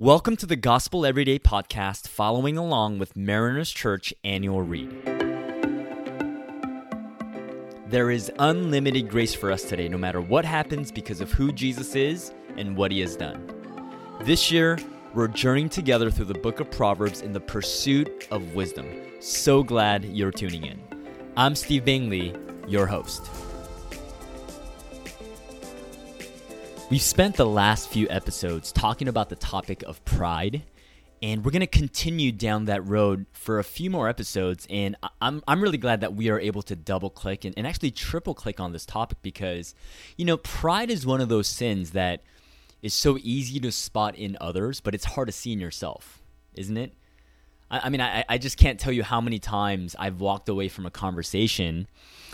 Welcome to the Gospel Everyday podcast, following along with Mariners Church annual read. There is unlimited grace for us today, no matter what happens, because of who Jesus is and what he has done. This year, we're journeying together through the book of Proverbs in the pursuit of wisdom. So glad you're tuning in. I'm Steve Bingley, your host. We've spent the last few episodes talking about the topic of pride, and we're going to continue down that road for a few more episodes. And I'm, I'm really glad that we are able to double click and, and actually triple click on this topic because, you know, pride is one of those sins that is so easy to spot in others, but it's hard to see in yourself, isn't it? I, I mean, I, I just can't tell you how many times I've walked away from a conversation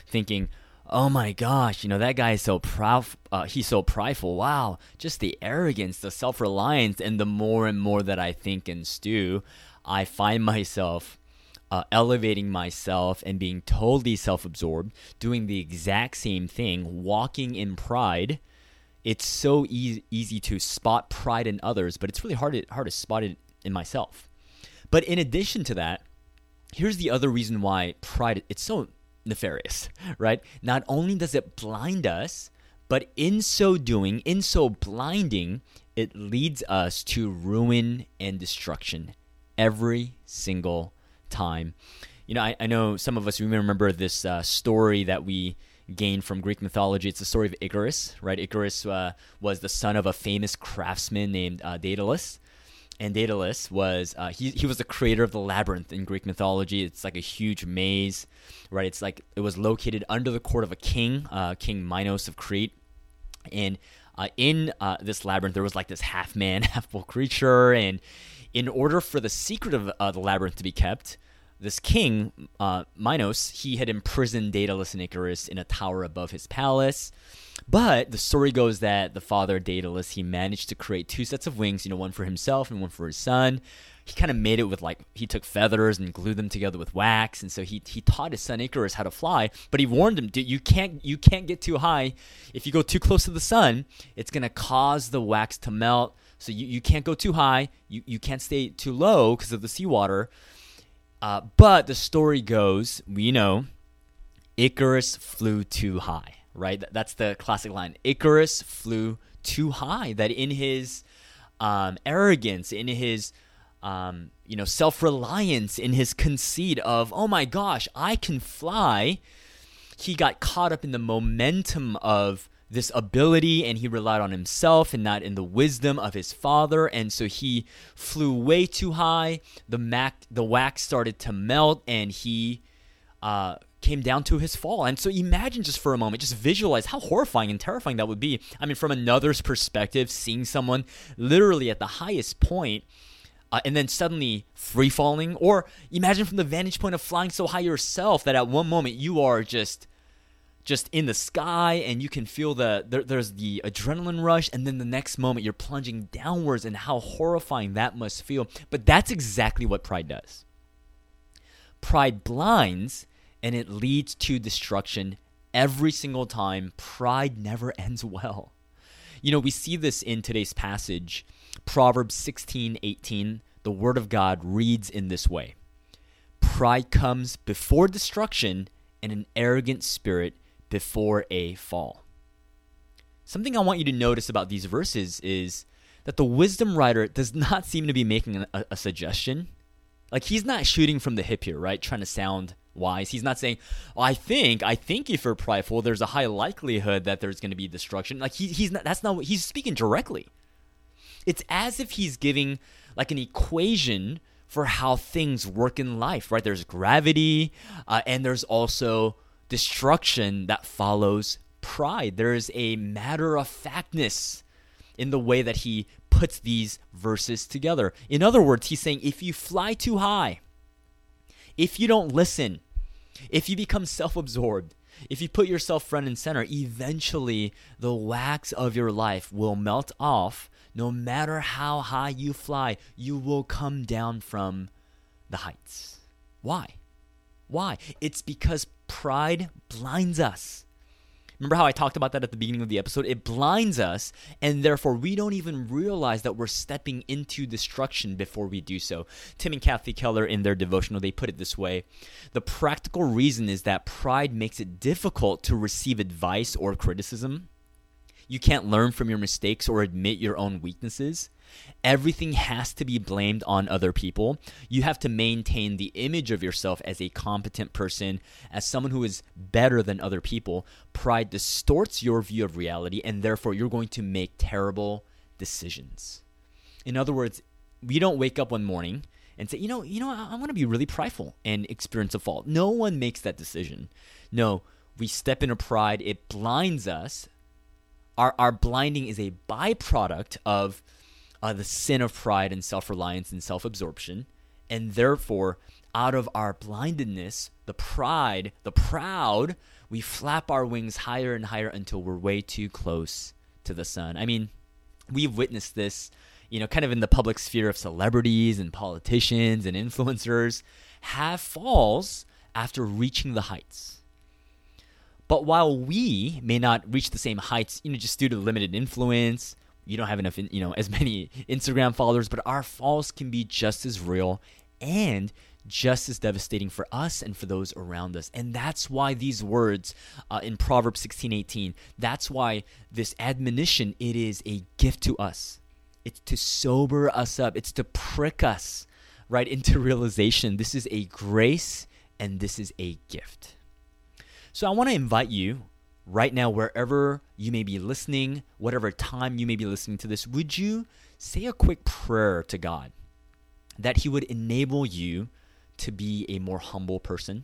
thinking, oh my gosh, you know, that guy is so proud, uh, he's so prideful. Wow, just the arrogance, the self reliance. And the more and more that I think and stew, I find myself uh, elevating myself and being totally self absorbed, doing the exact same thing, walking in pride. It's so easy, easy to spot pride in others, but it's really hard to, hard to spot it in myself. But in addition to that, here's the other reason why pride it's so nefarious, right? Not only does it blind us, but in so doing, in so blinding, it leads us to ruin and destruction every single time. You know, I, I know some of us remember this uh, story that we gained from Greek mythology. It's the story of Icarus, right? Icarus uh, was the son of a famous craftsman named uh, Daedalus and Daedalus was uh, he he was the creator of the labyrinth in Greek mythology. It's like a huge maze, right? It's like it was located under the court of a king, uh, King Minos of Crete, and uh, in uh, this labyrinth there was like this half man, half bull creature, and in order for the secret of uh, the labyrinth to be kept. This king, uh, Minos, he had imprisoned Daedalus and Icarus in a tower above his palace. But the story goes that the father Daedalus he managed to create two sets of wings, you know, one for himself and one for his son. He kind of made it with like he took feathers and glued them together with wax, and so he he taught his son Icarus how to fly. But he warned him, you can't you can't get too high. If you go too close to the sun, it's gonna cause the wax to melt. So you, you can't go too high. You you can't stay too low because of the seawater. Uh, but the story goes, we know, Icarus flew too high right? That's the classic line. Icarus flew too high. That in his um, arrogance, in his um, you know self reliance, in his conceit of oh my gosh, I can fly. He got caught up in the momentum of this ability and he relied on himself and not in the wisdom of his father and so he flew way too high the mac the wax started to melt and he uh, came down to his fall. And so imagine just for a moment, just visualize how horrifying and terrifying that would be. I mean, from another's perspective, seeing someone literally at the highest point, uh, and then suddenly free falling, or imagine from the vantage point of flying so high yourself that at one moment you are just just in the sky and you can feel the there, there's the adrenaline rush and then the next moment you're plunging downwards and how horrifying that must feel but that's exactly what pride does pride blinds and it leads to destruction every single time. Pride never ends well. You know, we see this in today's passage, Proverbs 16 18. The Word of God reads in this way Pride comes before destruction, and an arrogant spirit before a fall. Something I want you to notice about these verses is that the wisdom writer does not seem to be making a, a suggestion. Like he's not shooting from the hip here, right? Trying to sound wise. He's not saying, "I think, I think if you're prideful, there's a high likelihood that there's going to be destruction." Like he, he's not. That's not. What, he's speaking directly. It's as if he's giving like an equation for how things work in life. Right? There's gravity, uh, and there's also destruction that follows pride. There is a matter of factness in the way that he puts these verses together. In other words, he's saying if you fly too high, if you don't listen, if you become self absorbed, if you put yourself front and center, eventually the wax of your life will melt off. No matter how high you fly, you will come down from the heights. Why? Why? It's because pride blinds us. Remember how I talked about that at the beginning of the episode? It blinds us, and therefore we don't even realize that we're stepping into destruction before we do so. Tim and Kathy Keller, in their devotional, they put it this way The practical reason is that pride makes it difficult to receive advice or criticism. You can't learn from your mistakes or admit your own weaknesses. Everything has to be blamed on other people. You have to maintain the image of yourself as a competent person, as someone who is better than other people. Pride distorts your view of reality, and therefore you're going to make terrible decisions. In other words, we don't wake up one morning and say, you know, you know, I, want to be really prideful and experience a fall. No one makes that decision. No, we step into pride. It blinds us. Our our blinding is a byproduct of uh, the sin of pride and self reliance and self absorption. And therefore, out of our blindedness, the pride, the proud, we flap our wings higher and higher until we're way too close to the sun. I mean, we've witnessed this, you know, kind of in the public sphere of celebrities and politicians and influencers have falls after reaching the heights. But while we may not reach the same heights, you know, just due to limited influence, you don't have enough, you know, as many Instagram followers, but our falls can be just as real and just as devastating for us and for those around us. And that's why these words uh, in Proverbs 16 18, that's why this admonition, it is a gift to us. It's to sober us up, it's to prick us right into realization. This is a grace and this is a gift. So I want to invite you right now, wherever you may be listening, whatever time you may be listening to this, would you say a quick prayer to God that He would enable you to be a more humble person?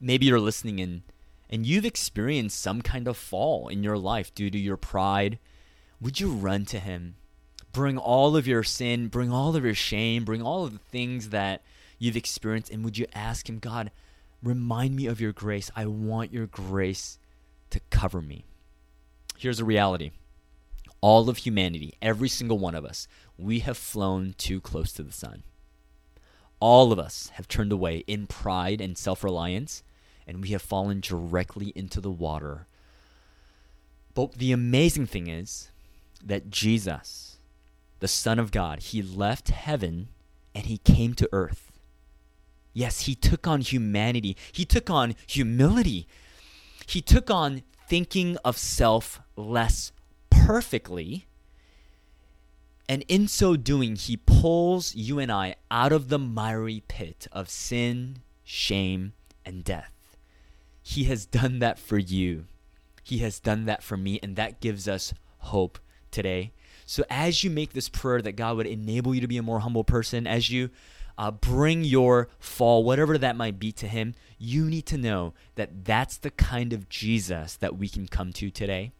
Maybe you're listening and and you've experienced some kind of fall in your life due to your pride. Would you run to Him? Bring all of your sin, bring all of your shame, bring all of the things that you've experienced, and would you ask Him, God, remind me of your grace? I want your grace to cover me. Here's a reality all of humanity, every single one of us, we have flown too close to the sun. All of us have turned away in pride and self reliance, and we have fallen directly into the water. But the amazing thing is that Jesus, the Son of God, he left heaven and he came to earth. Yes, he took on humanity, he took on humility, he took on thinking of self less perfectly. And in so doing, he pulls you and I out of the miry pit of sin, shame, and death. He has done that for you. He has done that for me, and that gives us hope today. So, as you make this prayer that God would enable you to be a more humble person, as you uh, bring your fall, whatever that might be, to Him, you need to know that that's the kind of Jesus that we can come to today.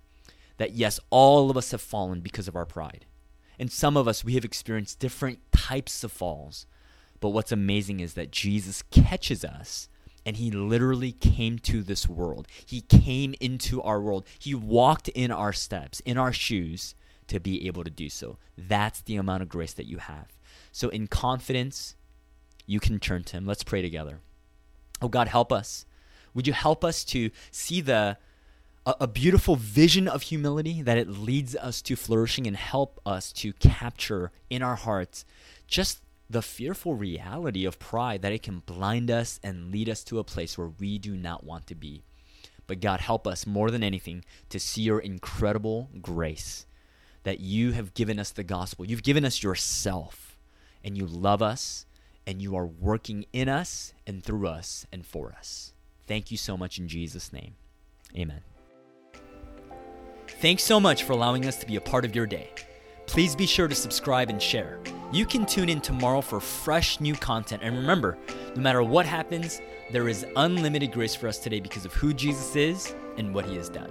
That yes, all of us have fallen because of our pride. And some of us, we have experienced different types of falls. But what's amazing is that Jesus catches us and he literally came to this world. He came into our world. He walked in our steps, in our shoes to be able to do so. That's the amount of grace that you have. So, in confidence, you can turn to Him. Let's pray together. Oh God, help us. Would you help us to see the a, a beautiful vision of humility that it leads us to flourishing and help us to capture in our hearts just the fearful reality of pride that it can blind us and lead us to a place where we do not want to be. But God, help us more than anything to see your incredible grace that you have given us the gospel. You've given us yourself, and you love us and you are working in us and through us and for us. Thank you so much in Jesus' name. Amen. Thanks so much for allowing us to be a part of your day. Please be sure to subscribe and share. You can tune in tomorrow for fresh new content. And remember, no matter what happens, there is unlimited grace for us today because of who Jesus is and what he has done.